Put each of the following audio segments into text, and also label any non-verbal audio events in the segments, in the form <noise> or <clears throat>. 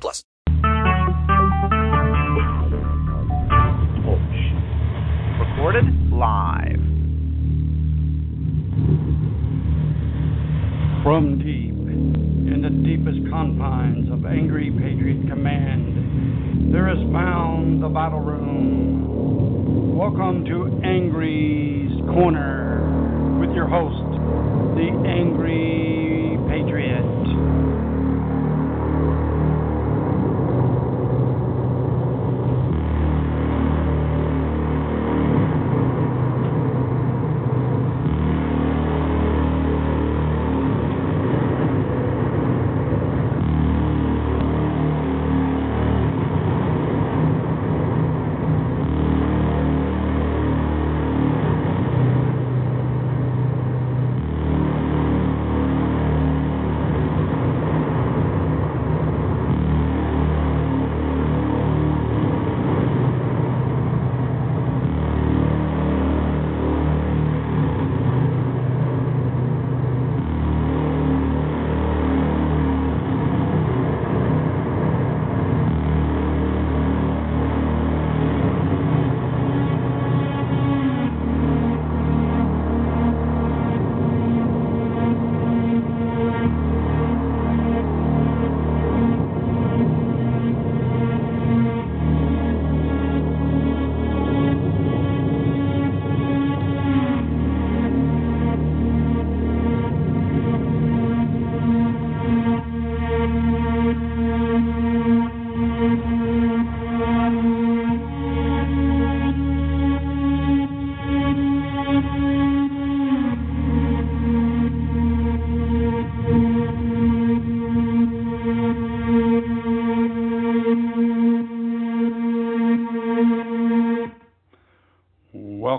plus. Recorded live. From deep in the deepest confines of Angry Patriot Command, there is found the battle room. Welcome to Angry's Corner with your host, the Angry Patriot.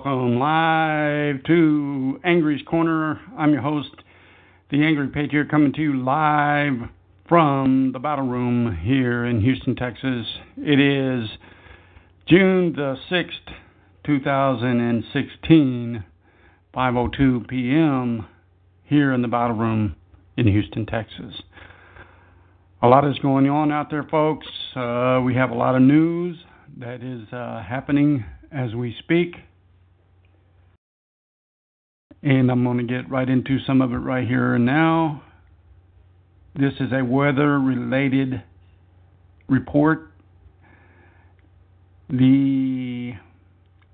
Welcome live to Angry's Corner. I'm your host, the Angry Patriot, coming to you live from the battle room here in Houston, Texas. It is June the 6th, 2016, 5:02 p.m. here in the battle room in Houston, Texas. A lot is going on out there, folks. Uh, we have a lot of news that is uh, happening as we speak and I'm going to get right into some of it right here and now. This is a weather related report. The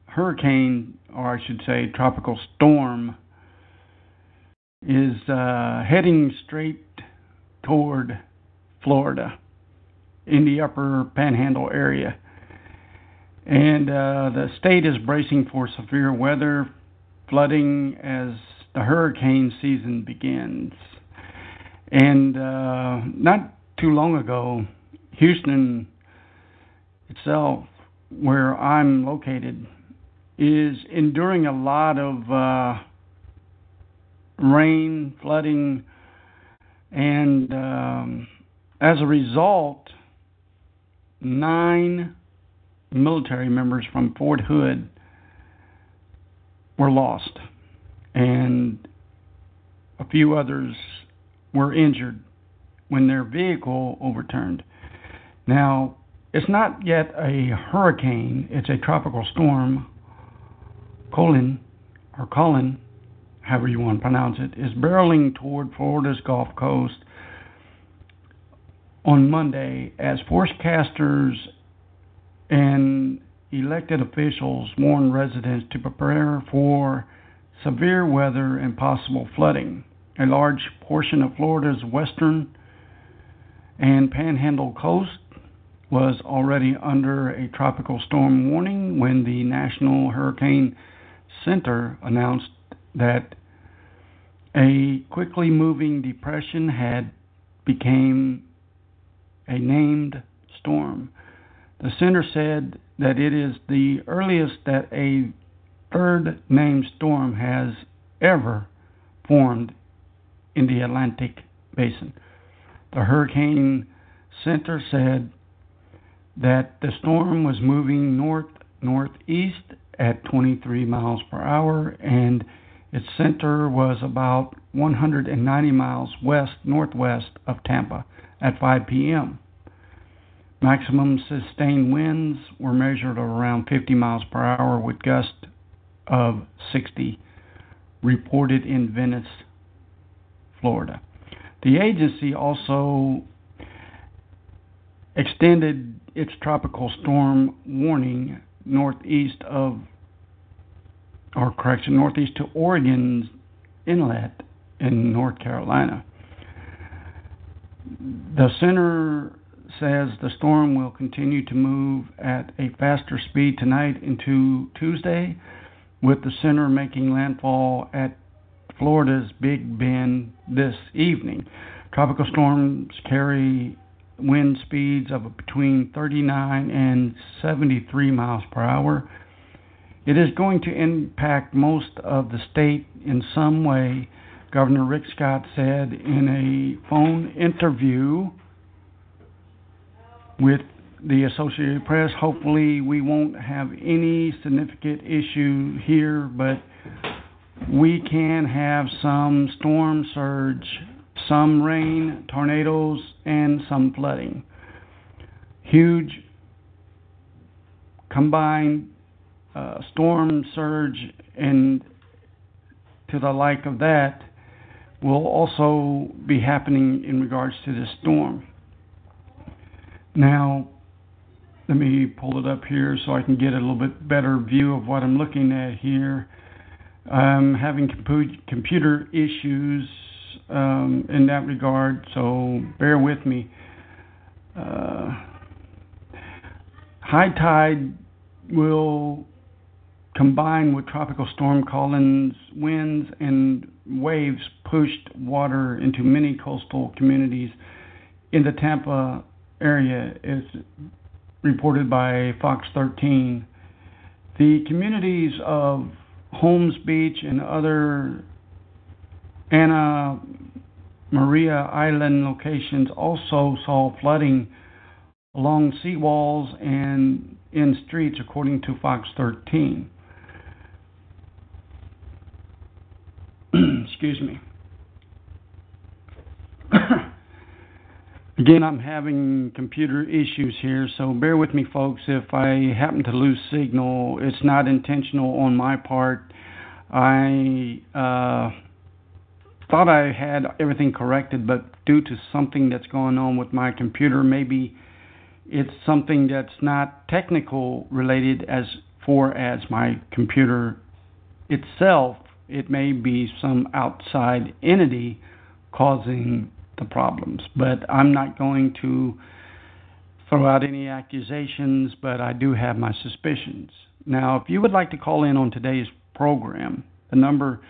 hurricane, or I should say, tropical storm, is uh, heading straight toward Florida in the upper panhandle area. And uh, the state is bracing for severe weather flooding as the hurricane season begins. And uh, not too long ago, Houston itself, where I'm located, is enduring a lot of uh, rain, flooding, and um, as a result, nine military members from Fort Hood were lost, and a few others were injured when their vehicle overturned. Now, it's not yet a hurricane, it's a tropical storm. Colin, or Colin, however you want to pronounce it, is barreling toward Florida's Gulf Coast on Monday as forecasters and elected officials warned residents to prepare for severe weather and possible flooding. A large portion of Florida's western and panhandle coast was already under a tropical storm warning when the National Hurricane Center announced that a quickly moving depression had became a named storm. The center said that it is the earliest that a third named storm has ever formed in the Atlantic basin. The Hurricane Center said that the storm was moving north northeast at 23 miles per hour and its center was about 190 miles west northwest of Tampa at 5 p.m. Maximum sustained winds were measured around 50 miles per hour with gusts of 60 reported in Venice, Florida. The agency also extended its tropical storm warning northeast of, or correction, northeast to Oregon's inlet in North Carolina. The center says the storm will continue to move at a faster speed tonight into Tuesday, with the center making landfall at Florida's Big Bend this evening. Tropical storms carry wind speeds of between 39 and 73 miles per hour. It is going to impact most of the state in some way, Governor Rick Scott said in a phone interview with the Associated Press. Hopefully, we won't have any significant issue here, but we can have some storm surge some rain, tornadoes, and some flooding. Huge combined uh, storm surge and to the like of that will also be happening in regards to this storm. Now, let me pull it up here so I can get a little bit better view of what I'm looking at here. I'm having compu- computer issues um, in that regard, so bear with me. Uh, high tide will combine with tropical storm Colin's winds and waves pushed water into many coastal communities in the Tampa area is reported by Fox 13. The communities of Holmes Beach and other Anna Maria Island locations also saw flooding along seawalls and in streets, according to Fox 13. <clears throat> Excuse me. Again, I'm having computer issues here, so bear with me, folks. If I happen to lose signal, it's not intentional on my part. I uh, thought I had everything corrected, but due to something that's going on with my computer, maybe it's something that's not technical related as far as my computer itself. It may be some outside entity causing the problems, but I'm not going to throw out any accusations, but I do have my suspicions. Now, if you would like to call in on today's program, the number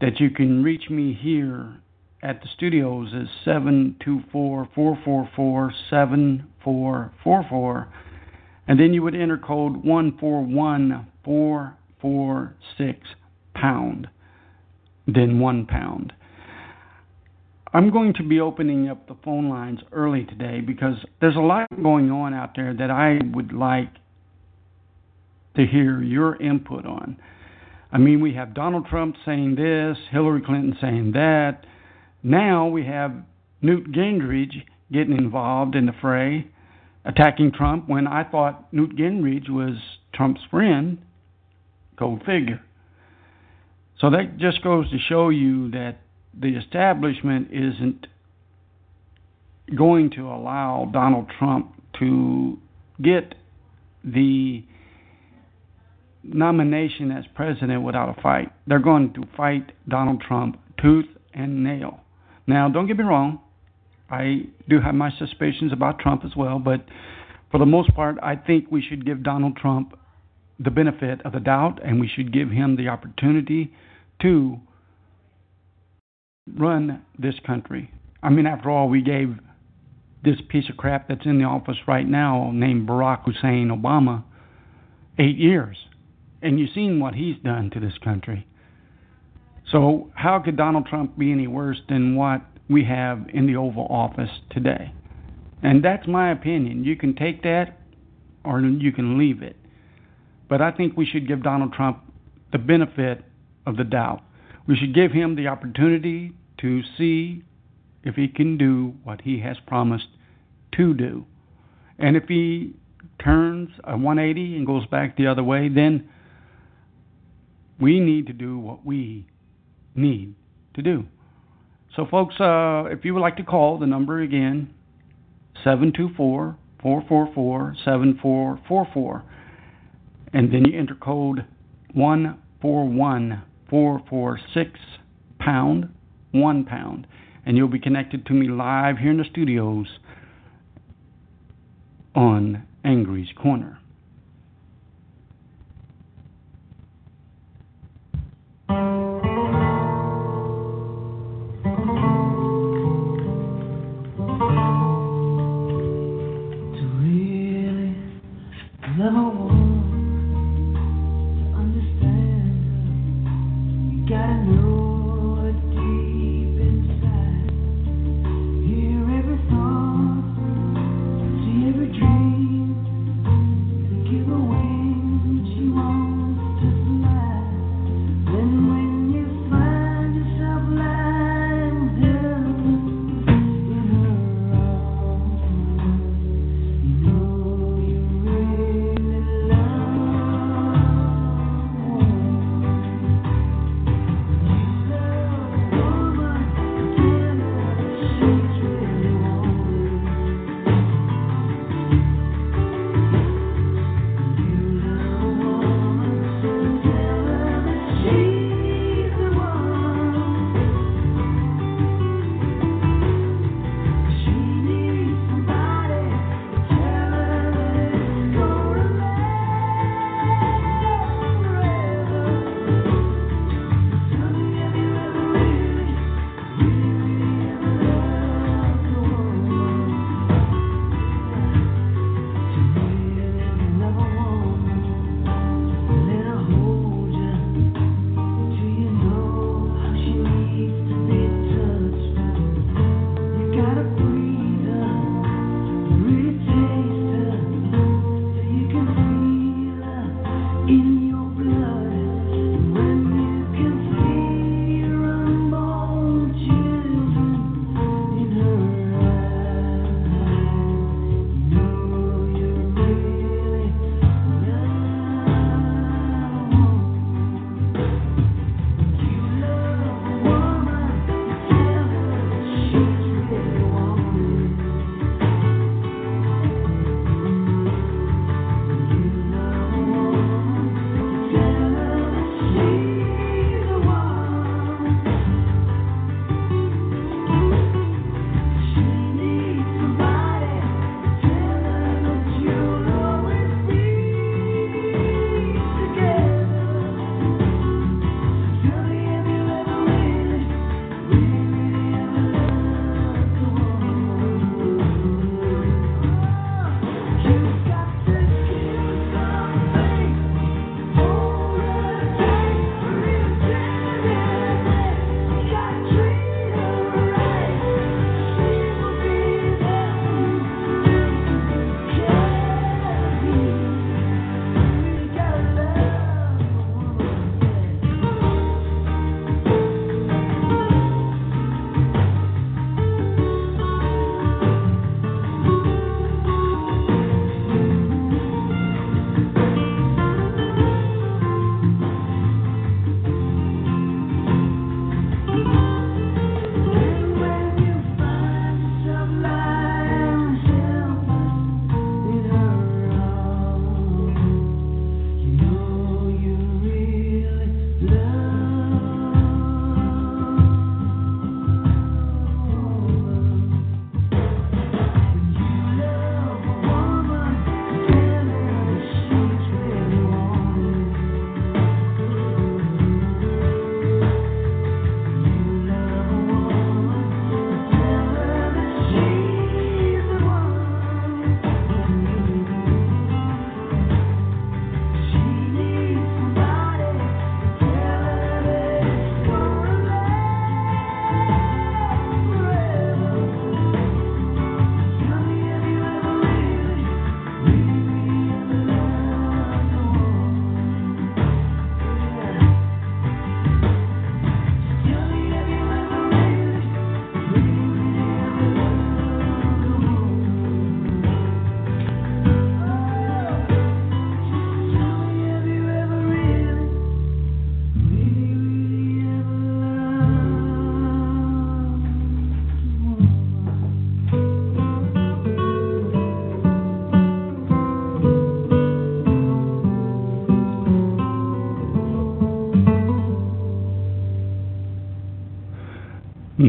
that you can reach me here at the studios is 724-444-7444 and then you would enter code 141446 pound then 1 pound I'm going to be opening up the phone lines early today because there's a lot going on out there that I would like to hear your input on. I mean, we have Donald Trump saying this, Hillary Clinton saying that. Now we have Newt Gingrich getting involved in the fray, attacking Trump when I thought Newt Gingrich was Trump's friend. Go figure. So that just goes to show you that the establishment isn't going to allow Donald Trump to get the nomination as president without a fight. They're going to fight Donald Trump tooth and nail. Now, don't get me wrong, I do have my suspicions about Trump as well, but for the most part, I think we should give Donald Trump the benefit of the doubt and we should give him the opportunity to run this country. I mean, after all, we gave this piece of crap that's in the office right now named Barack Hussein Obama eight years. And you've seen what he's done to this country. So, how could Donald Trump be any worse than what we have in the Oval Office today? And that's my opinion. You can take that or you can leave it. But I think we should give Donald Trump the benefit of the doubt. We should give him the opportunity to see if he can do what he has promised to do. And if he turns a 180 and goes back the other way, then we need to do what we need to do. So, folks, uh, if you would like to call, the number again, 724 444 7444. And then you enter code 141446 pound, 1 pound. And you'll be connected to me live here in the studios on Angry's Corner.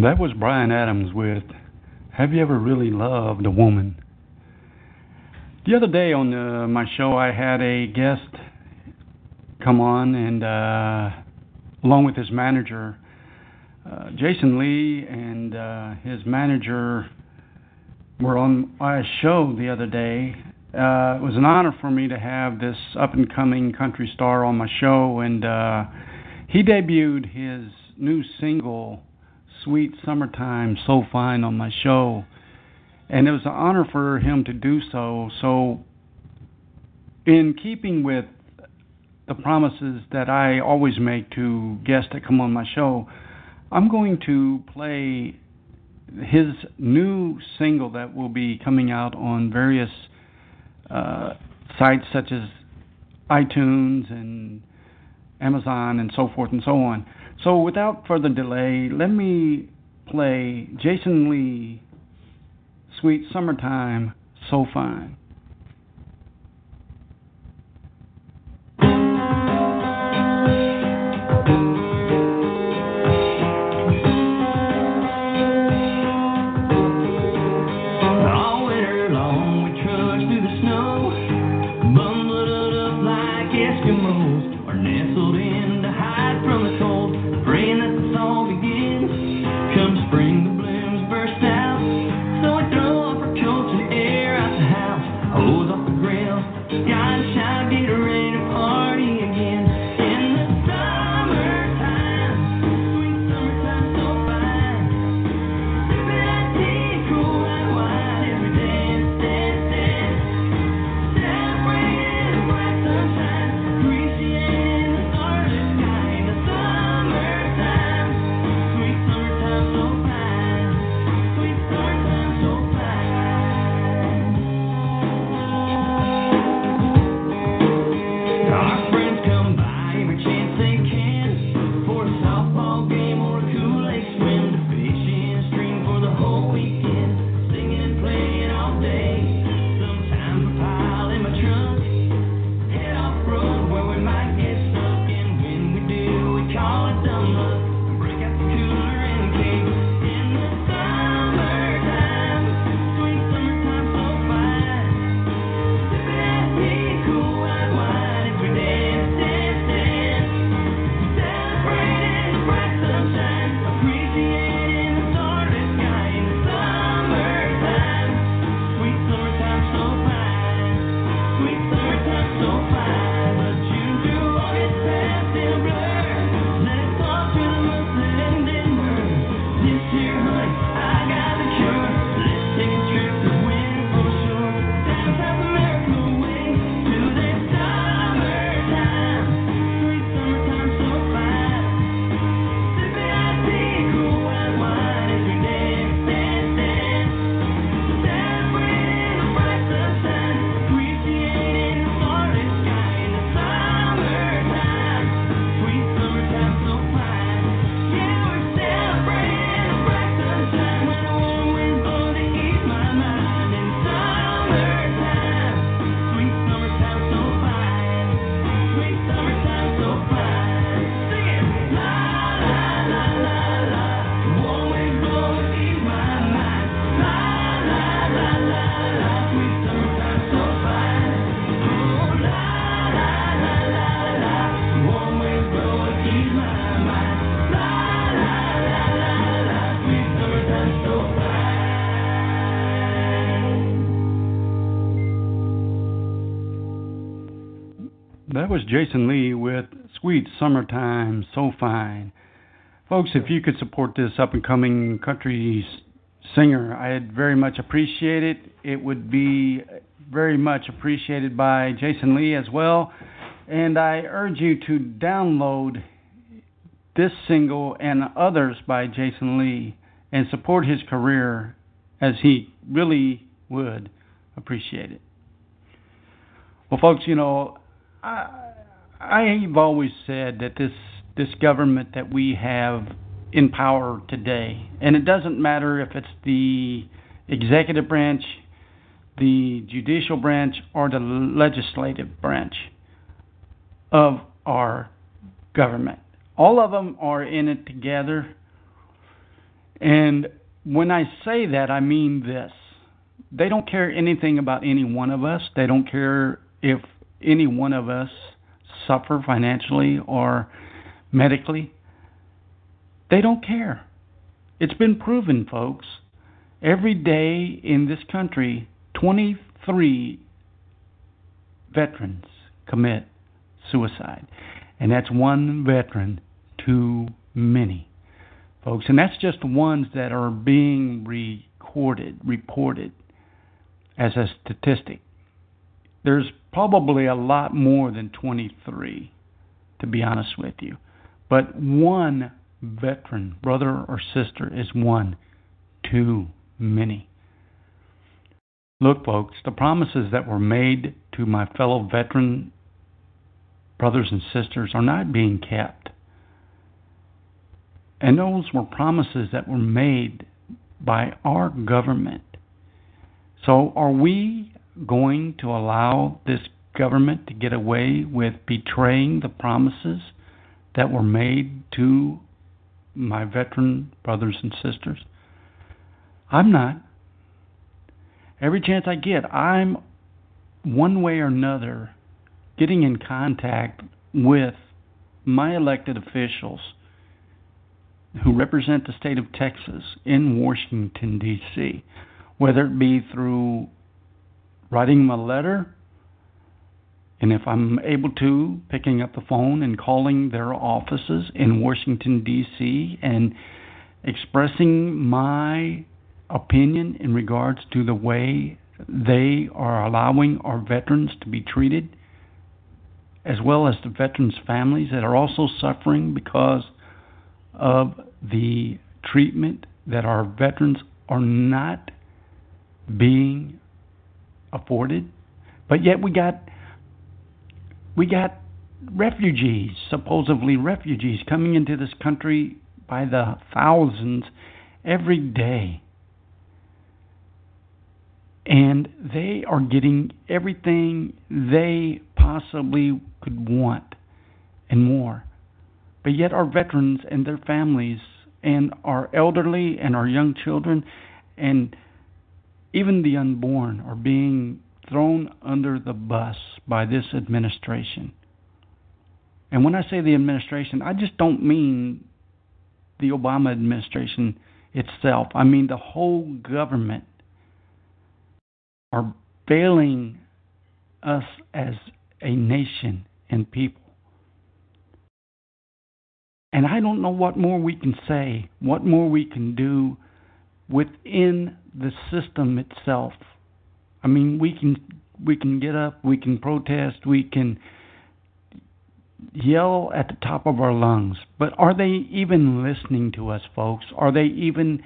That was Bryan Adams with Have You Ever Really Loved a Woman? The other day on uh, my show, I had a guest come on, and uh, along with his manager, uh, Jason Lee, and uh, his manager were on my show the other day. Uh, it was an honor for me to have this up and coming country star on my show, and uh, he debuted his new single, Sweet Summertime, So Fine, on my show. And it was an honor for him to do so. So, in keeping with the promises that I always make to guests that come on my show, I'm going to play his new single that will be coming out on various uh, sites such as iTunes and Amazon and so forth and so on. So, without further delay, let me play Jason Lee, Sweet Summertime, So Fine. That was Jason Lee with Sweet Summertime, So Fine. Folks, if you could support this up and coming country singer, I'd very much appreciate it. It would be very much appreciated by Jason Lee as well. And I urge you to download this single and others by Jason Lee and support his career as he really would appreciate it. Well, folks, you know, I, I've always said that this this government that we have in power today, and it doesn't matter if it's the executive branch, the judicial branch, or the legislative branch of our government. All of them are in it together. And when I say that, I mean this. They don't care anything about any one of us. They don't care if any one of us suffer financially or medically. They don't care. It's been proven, folks. Every day in this country, 23 veterans commit suicide. And that's one veteran too many, folks. And that's just ones that are being recorded, reported as a statistic. There's probably a lot more than 23, to be honest with you. But one veteran, brother or sister, is one too many. Look, folks, the promises that were made to my fellow veteran brothers and sisters are not being kept. And those were promises that were made by our government. So, are we going to allow this government to get away with betraying the promises that were made to my veteran brothers and sisters? I'm not. Every chance I get, I'm one way or another getting in contact with my elected officials who represent the state of Texas in Washington, D.C., whether it be through writing them a letter, and if I'm able to, picking up the phone and calling their offices in Washington, D.C., and expressing my opinion in regards to the way they are allowing our veterans to be treated, as well as the veterans' families that are also suffering because of the treatment that our veterans are not being afforded. But yet we got we got refugees, supposedly refugees, coming into this country by the thousands every day. And they are getting everything they possibly could want and more. But yet, our veterans and their families, and our elderly and our young children, and even the unborn, are being thrown under the bus by this administration. And when I say the administration, I just don't mean the Obama administration itself. I mean the whole government are failing us as a nation and people. And I don't know what more we can say, what more we can do within the system itself. I mean, we can we can get up, we can protest, we can yell at the top of our lungs, but are they even listening to us, folks? Are they even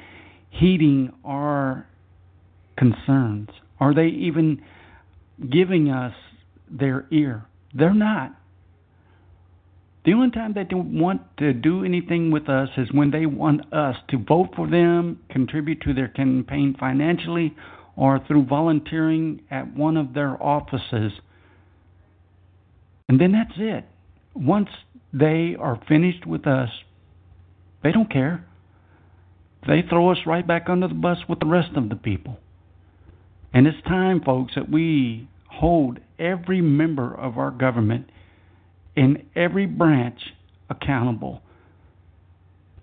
heeding our concerns? Are they even giving us their ear? They're not. The only time they don't want to do anything with us is when they want us to vote for them, contribute to their campaign financially, or through volunteering at one of their offices. And then that's it. Once they are finished with us, they don't care. They throw us right back under the bus with the rest of the people. And it's time, folks, that we hold every member of our government in every branch accountable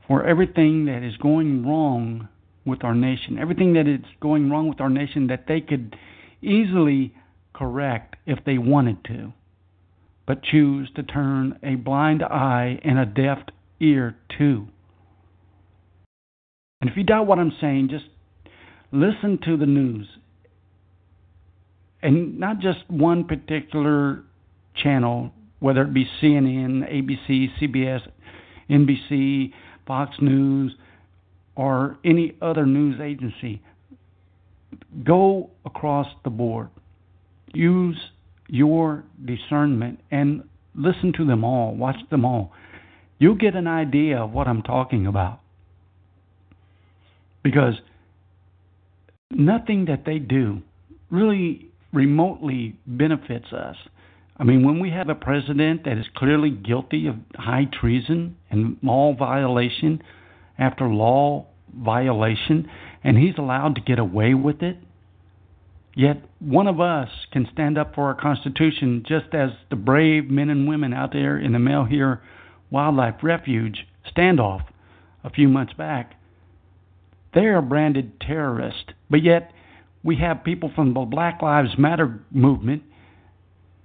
for everything that is going wrong with our nation, everything that is going wrong with our nation that they could easily correct if they wanted to, but choose to turn a blind eye and a deaf ear to. And if you doubt what I'm saying, just listen to the news. And not just one particular channel, whether it be CNN, ABC, CBS, NBC, Fox News, or any other news agency. Go across the board. Use your discernment and listen to them all, watch them all. You'll get an idea of what I'm talking about. Because nothing that they do really remotely benefits us. I mean, when we have a president that is clearly guilty of high treason and law violation after law violation and he's allowed to get away with it. Yet one of us can stand up for our Constitution just as the brave men and women out there in the Malheur Wildlife Refuge standoff a few months back. They are branded terrorists, but yet we have people from the Black Lives Matter movement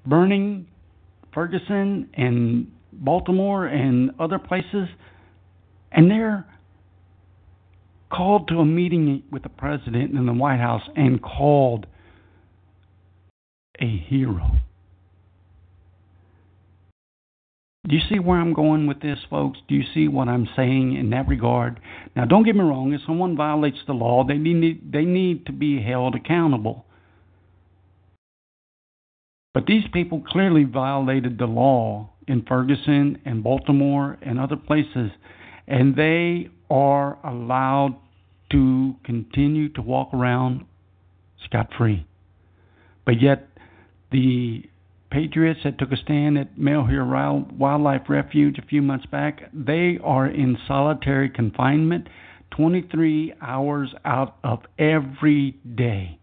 burning Ferguson and Baltimore and other places, and they're called to a meeting with the president in the White House and called a hero. Do you see where I'm going with this, folks? Do you see what I'm saying in that regard? Now, don't get me wrong. If someone violates the law, they need they need to be held accountable. But these people clearly violated the law in Ferguson and Baltimore and other places, and they are allowed to continue to walk around scot free. But yet, the Patriots that took a stand at Malheur Wildlife Refuge a few months back, they are in solitary confinement 23 hours out of every day.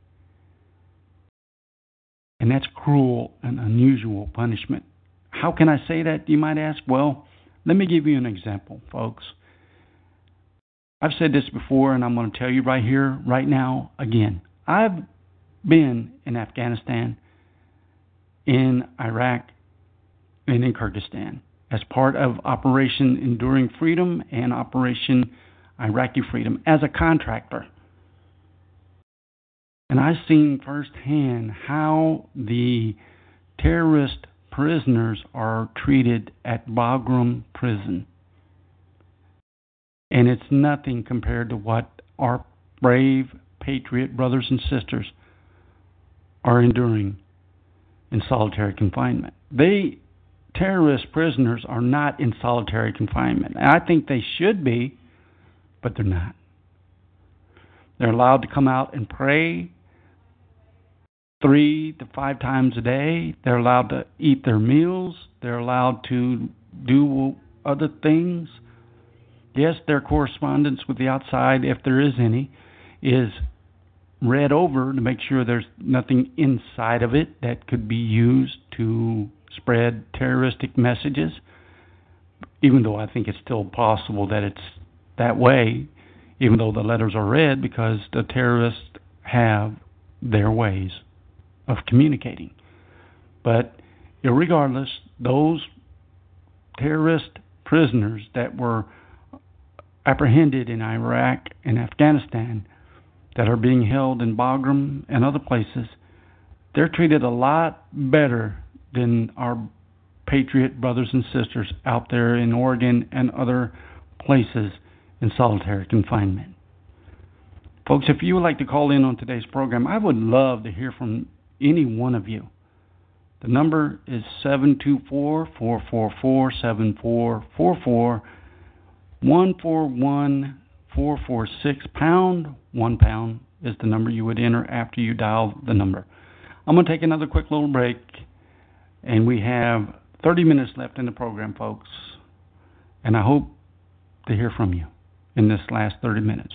And that's cruel and unusual punishment. How can I say that, you might ask? Well, let me give you an example, folks. I've said this before, and I'm going to tell you right here, right now, again. I've been in Afghanistan, in Iraq, and in Kyrgyzstan as part of Operation Enduring Freedom and Operation Iraqi Freedom as a contractor. And I've seen firsthand how the terrorist prisoners are treated at Bagram Prison and it's nothing compared to what our brave patriot brothers and sisters are enduring in solitary confinement. They terrorist prisoners are not in solitary confinement. I think they should be, but they're not. They're allowed to come out and pray three to five times a day. They're allowed to eat their meals. They're allowed to do other things. Yes, their correspondence with the outside, if there is any, is read over to make sure there's nothing inside of it that could be used to spread terroristic messages. Even though I think it's still possible that it's that way, even though the letters are read, because the terrorists have their ways of communicating. But regardless, those terrorist prisoners that were apprehended in Iraq and Afghanistan that are being held in Bagram and other places, they're treated a lot better than our patriot brothers and sisters out there in Oregon and other places in solitary confinement. Folks, if you would like to call in on today's program, I would love to hear from any one of you. The number is 724 444 7444 one four one four four six pound one pound is the number you would enter after you dial the number. I'm going to take another quick little break, and we have 30 minutes left in the program, folks. And I hope to hear from you in this last 30 minutes.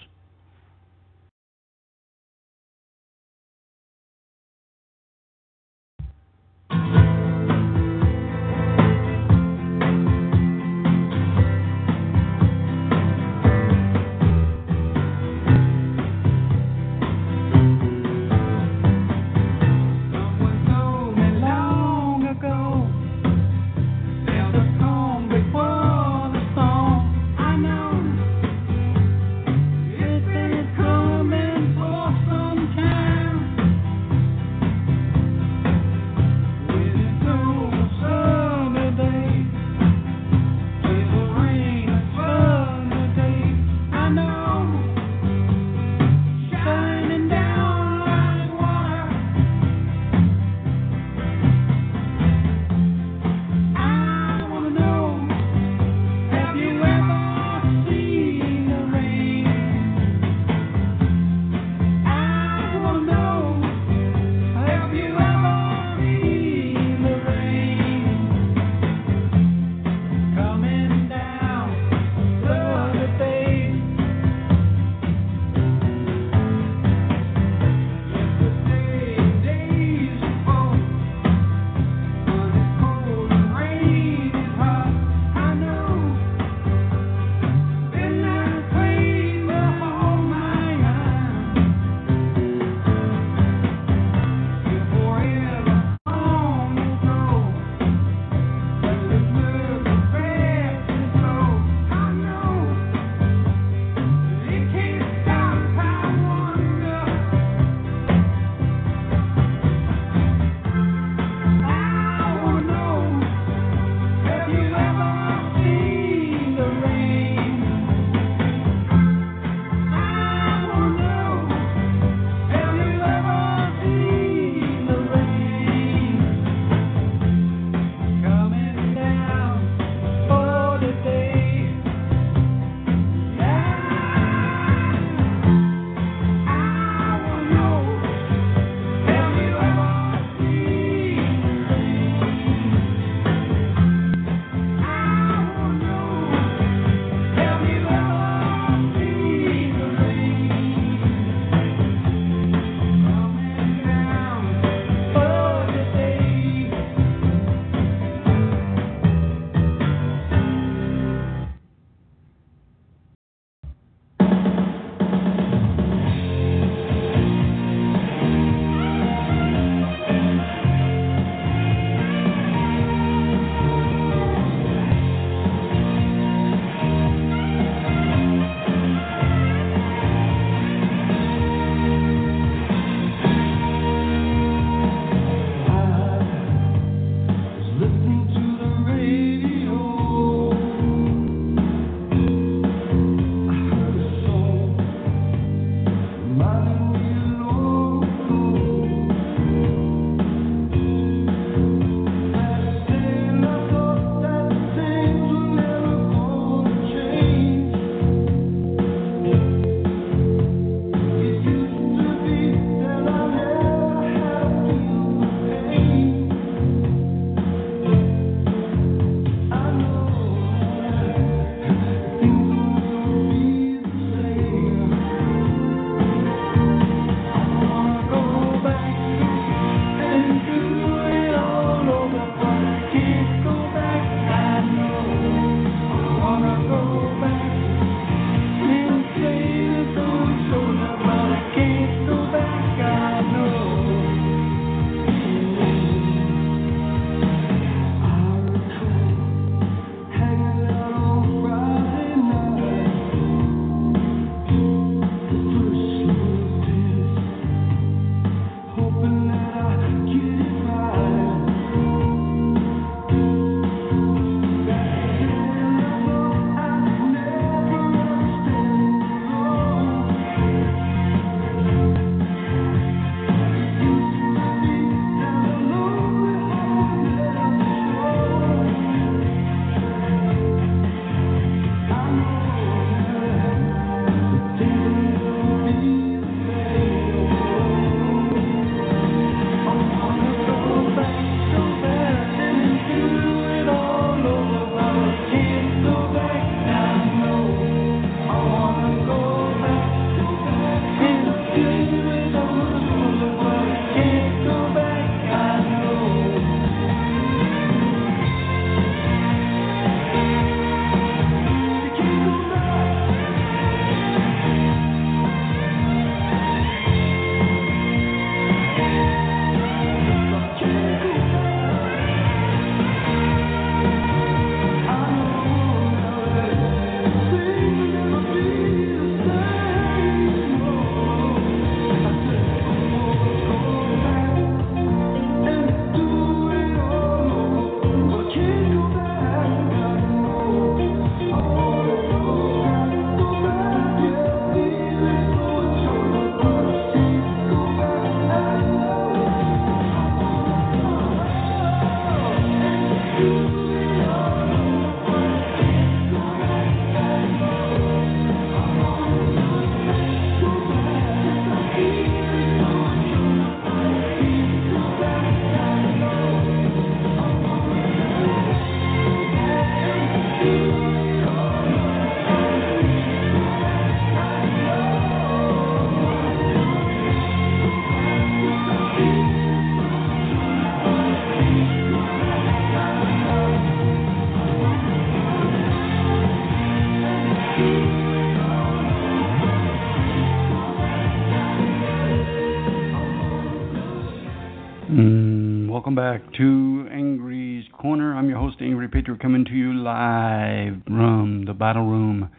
Back to Angry's Corner. I'm your host, Angry Patriot, coming to you live from the Battle Room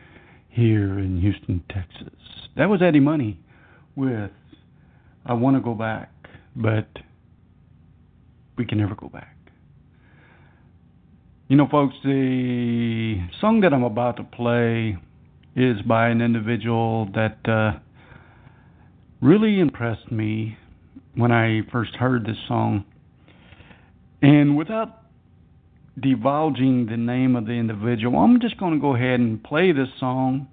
here in Houston, Texas. That was Eddie Money with I Want to Go Back, but we can never go back. You know, folks, the song that I'm about to play is by an individual that uh, really impressed me when I first heard this song. And without divulging the name of the individual, I'm just going to go ahead and play this song.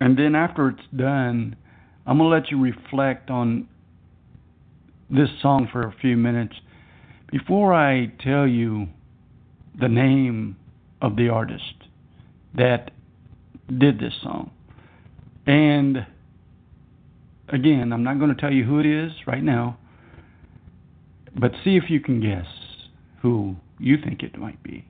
And then after it's done, I'm going to let you reflect on this song for a few minutes before I tell you the name of the artist that did this song. And again, I'm not going to tell you who it is right now, but see if you can guess who you think it might be.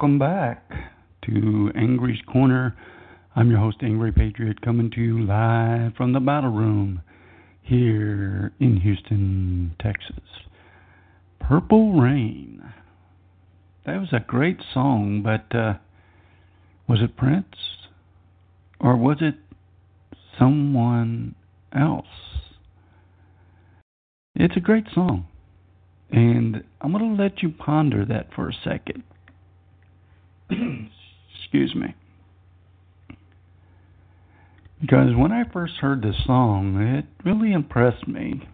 Welcome back to Angry's Corner. I'm your host, Angry Patriot, coming to you live from the battle room here in Houston, Texas. Purple Rain. That was a great song, but uh, was it Prince? Or was it someone else? It's a great song. And I'm going to let you ponder that for a second. <clears throat> Excuse me. Because when I first heard this song, it really impressed me.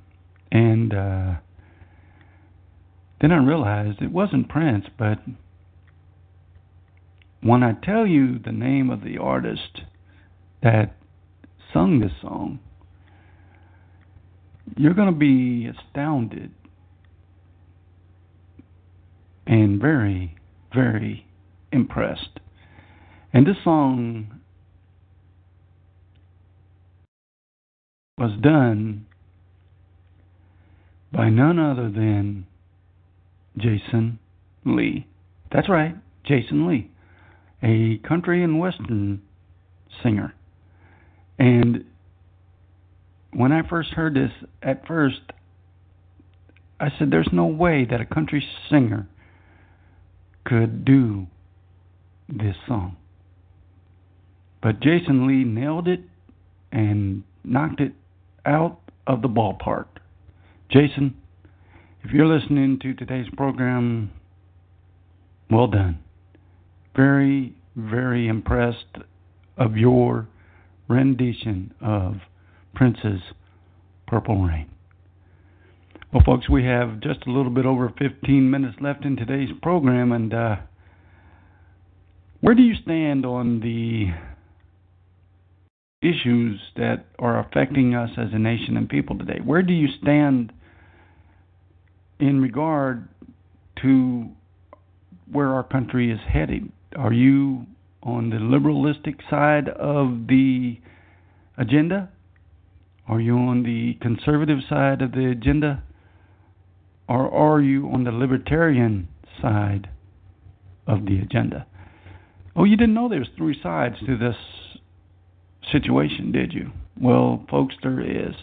And uh, then I realized it wasn't Prince, but when I tell you the name of the artist that sung this song, you're going to be astounded and very, very impressed. And this song was done by none other than Jason Lee. That's right, Jason Lee, a country and western singer. And when I first heard this, at first, I said, There's no way that a country singer could do this song. But Jason Lee nailed it and knocked it out of the ballpark. Jason, if you're listening to today's program, well done. Very, very impressed of your rendition of Prince's Purple Rain. Well, folks, we have just a little bit over 15 minutes left in today's program, and uh, where do you stand on the issues that are affecting us as a nation and people today? Where do you stand in regard to where our country is headed? Are you on the liberalistic side of the agenda? Are you on the conservative side of the agenda? Or are you on the libertarian side of the agenda? Oh, you didn't know there was three sides to this situation, did you? Well, folks, there is.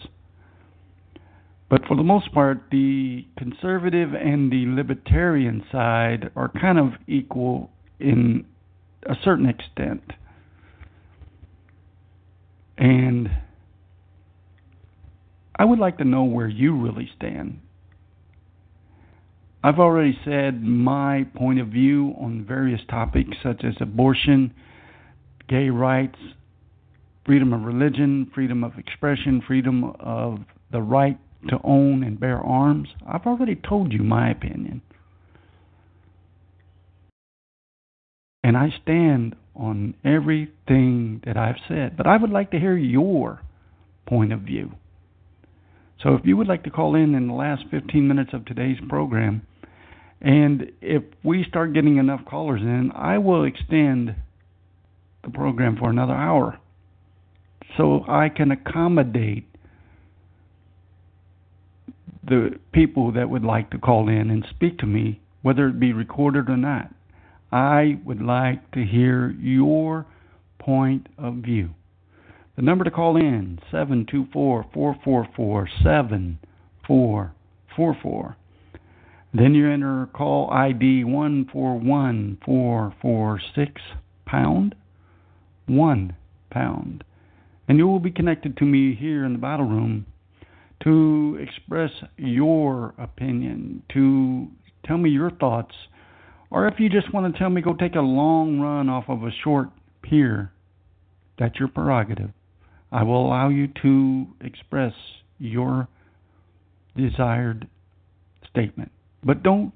But for the most part, the conservative and the libertarian side are kind of equal in a certain extent. And I would like to know where you really stand. I've already said my point of view on various topics such as abortion, gay rights, freedom of religion, freedom of expression, freedom of the right to own and bear arms. I've already told you my opinion. And I stand on everything that I've said. But I would like to hear your point of view. So if you would like to call in in the last 15 minutes of today's program, and if we start getting enough callers in, I will extend the program for another hour so I can accommodate the people that would like to call in and speak to me, whether it be recorded or not. I would like to hear your point of view. The number to call in 724-444-7444. Then you enter call ID 141446 pound 1 pound and you will be connected to me here in the battle room to express your opinion, to tell me your thoughts, or if you just want to tell me go take a long run off of a short pier, that's your prerogative. I will allow you to express your desired statement. But don't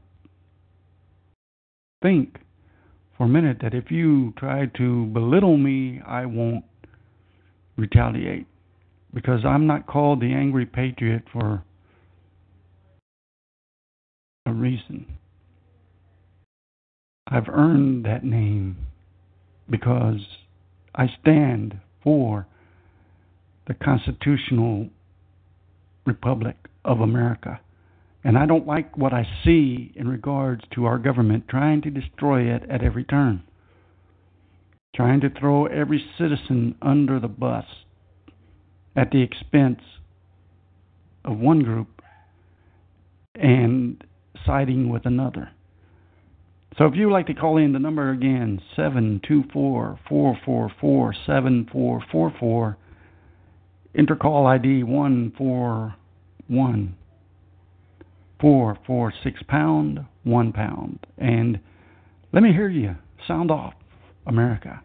think for a minute that if you try to belittle me, I won't retaliate because I'm not called the angry patriot for a reason. I've earned that name because I stand for the constitutional republic of America and I don't like what I see in regards to our government trying to destroy it at every turn, trying to throw every citizen under the bus at the expense of one group and siding with another. So if you would like to call in, the number again, 724 444 7444, intercall ID 141 four, four, six pound, one pound. And let me hear you. Sound off, America.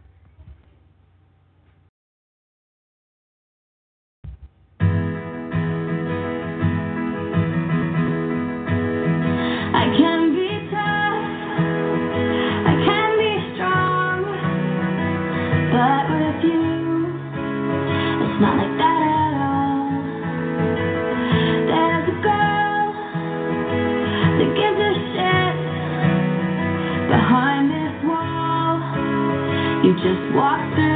just walked through.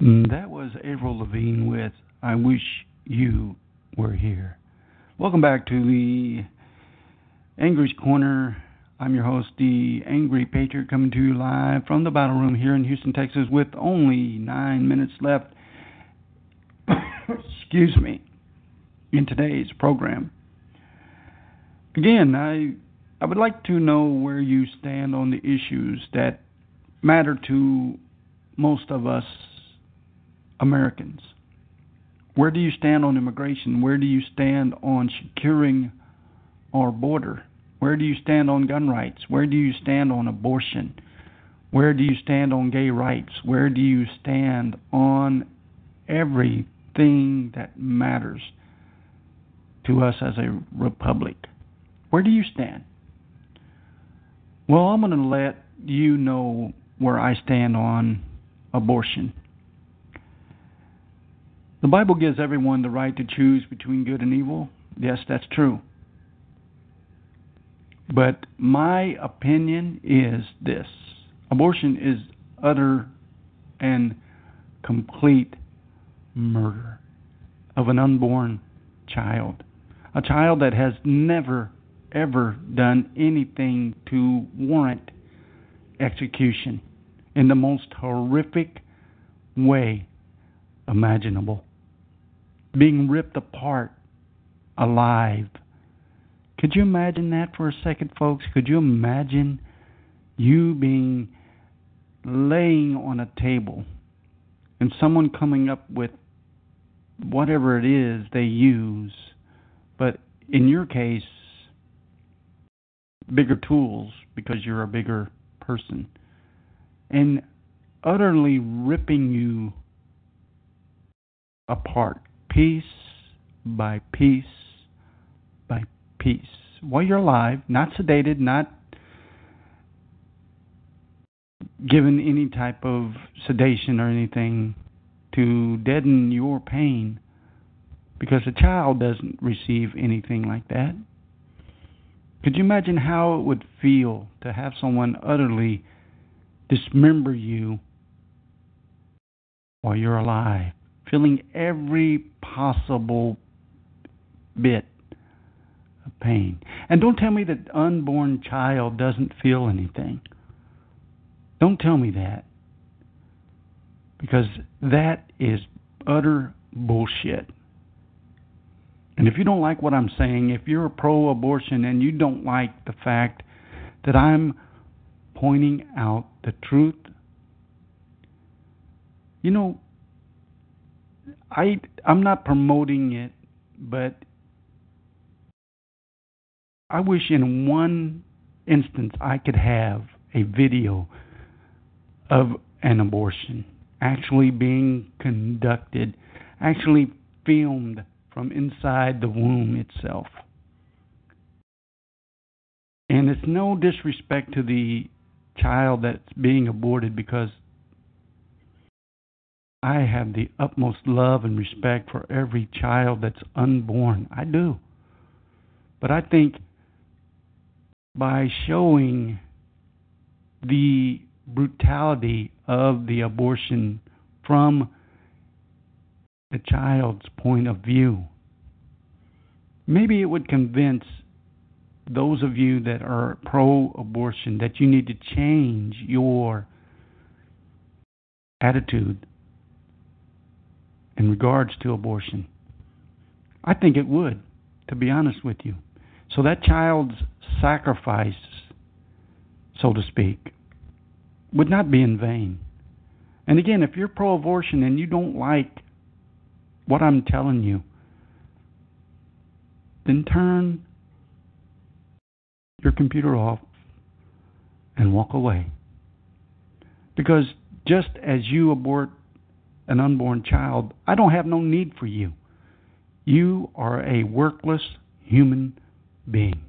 Mm. That was Avril Lavigne with I Wish You Were Here. Welcome back to the Angry's Corner. I'm your host, the Angry Patriot, coming to you live from the Battle Room here in Houston, Texas, with only nine minutes left. <coughs> Excuse me. In today's program. Again, I I would like to know where you stand on the issues that matter to most of us Americans? Where do you stand on immigration? Where do you stand on securing our border? Where do you stand on gun rights? Where do you stand on abortion? Where do you stand on gay rights? Where do you stand on everything that matters to us as a republic? Where do you stand? Well, I'm going to let you know where I stand on abortion. The Bible gives everyone the right to choose between good and evil. Yes, that's true. But my opinion is this abortion is utter and complete murder of an unborn child. A child that has never, ever done anything to warrant execution in the most horrific way imaginable. Being ripped apart alive. Could you imagine that for a second, folks? Could you imagine you being laying on a table and someone coming up with whatever it is they use, but in your case, bigger tools because you're a bigger person, and utterly ripping you apart, piece by piece by piece, while you're alive, not sedated, not given any type of sedation or anything to deaden your pain because a child doesn't receive anything like that. Could you imagine how it would feel to have someone utterly dismember you while you're alive, feeling every possible bit of pain? And don't tell me that unborn child doesn't feel anything. Don't tell me that. Because that is utter bullshit. And if you don't like what I'm saying, if you're pro abortion and you don't like the fact that I'm pointing out the truth, you know, I I'm not promoting it, but I wish in one instance I could have a video of an abortion actually being conducted, actually filmed from inside the womb itself. And it's no disrespect to the child that's being aborted because I have the utmost love and respect for every child that's unborn. I do. But I think by showing the brutality of the abortion from the child's point of view. Maybe it would convince those of you that are pro abortion that you need to change your attitude in regards to abortion. I think it would, to be honest with you. So that child's sacrifice, so to speak, would not be in vain. And again, if you're pro abortion and you don't like what I'm telling you, then turn your computer off and walk away. Because just as you abort an unborn child, I don't have no need for you. You are a workless human being.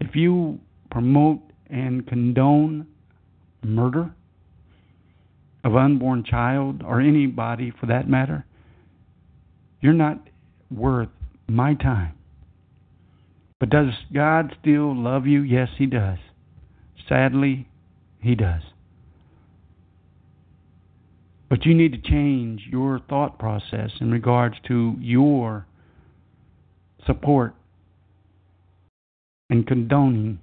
If you promote and condone murder of unborn child or anybody for that matter, you're not worth my time. But does God still love you? Yes, He does. Sadly, He does. But you need to change your thought process in regards to your support and condoning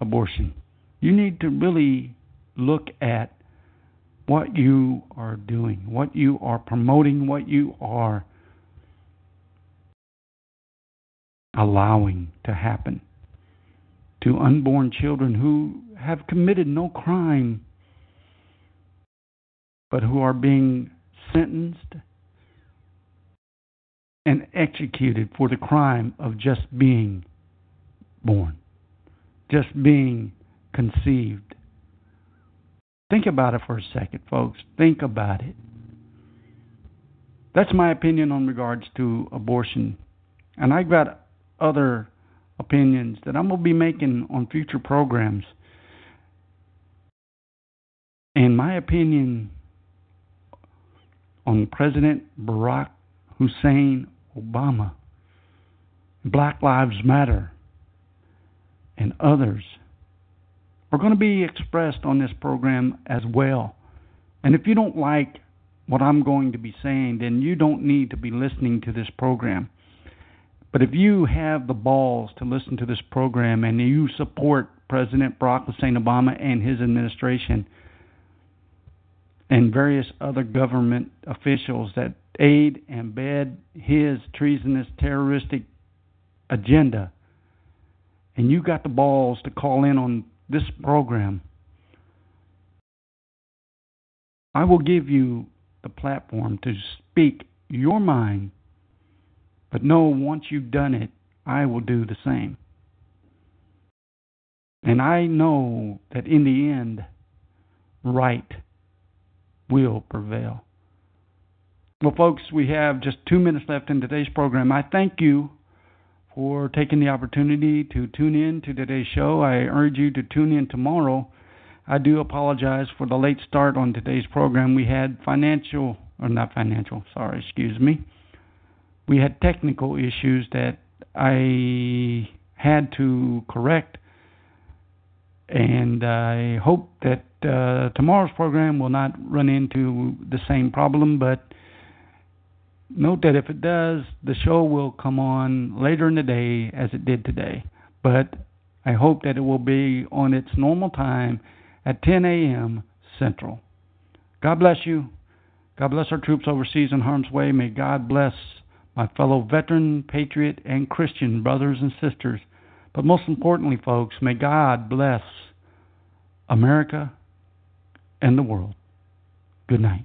abortion. You need to really look at what you are doing, what you are promoting, what you are allowing to happen to unborn children who have committed no crime but who are being sentenced and executed for the crime of just being born, just being conceived. Think about it for a second, folks. Think about it. That's my opinion on regards to abortion. And I've got other opinions that I'm going to be making on future programs. And my opinion on President Barack Hussein Obama, Black Lives Matter, and others are going to be expressed on this program as well. And if you don't like what I'm going to be saying, then you don't need to be listening to this program. But if you have the balls to listen to this program and you support President Barack Hussein Obama and his administration and various other government officials that aid and abet his treasonous terroristic agenda, and you got the balls to call in on this program, I will give you the platform to speak your mind, but know once you've done it, I will do the same. And I know that in the end, right will prevail. Well, folks, we have just two minutes left in today's program. I thank you for taking the opportunity to tune in to today's show. I urge you to tune in tomorrow. I do apologize for the late start on today's program. We had financial, or not financial, sorry, excuse me. We had technical issues that I had to correct, and I hope that uh, tomorrow's program will not run into the same problem, but Note that if it does, the show will come on later in the day as it did today. But I hope that it will be on its normal time at 10 a.m. Central. God bless you. God bless our troops overseas in harm's way. May God bless my fellow veteran, patriot, and Christian brothers and sisters. But most importantly, folks, may God bless America and the world. Good night.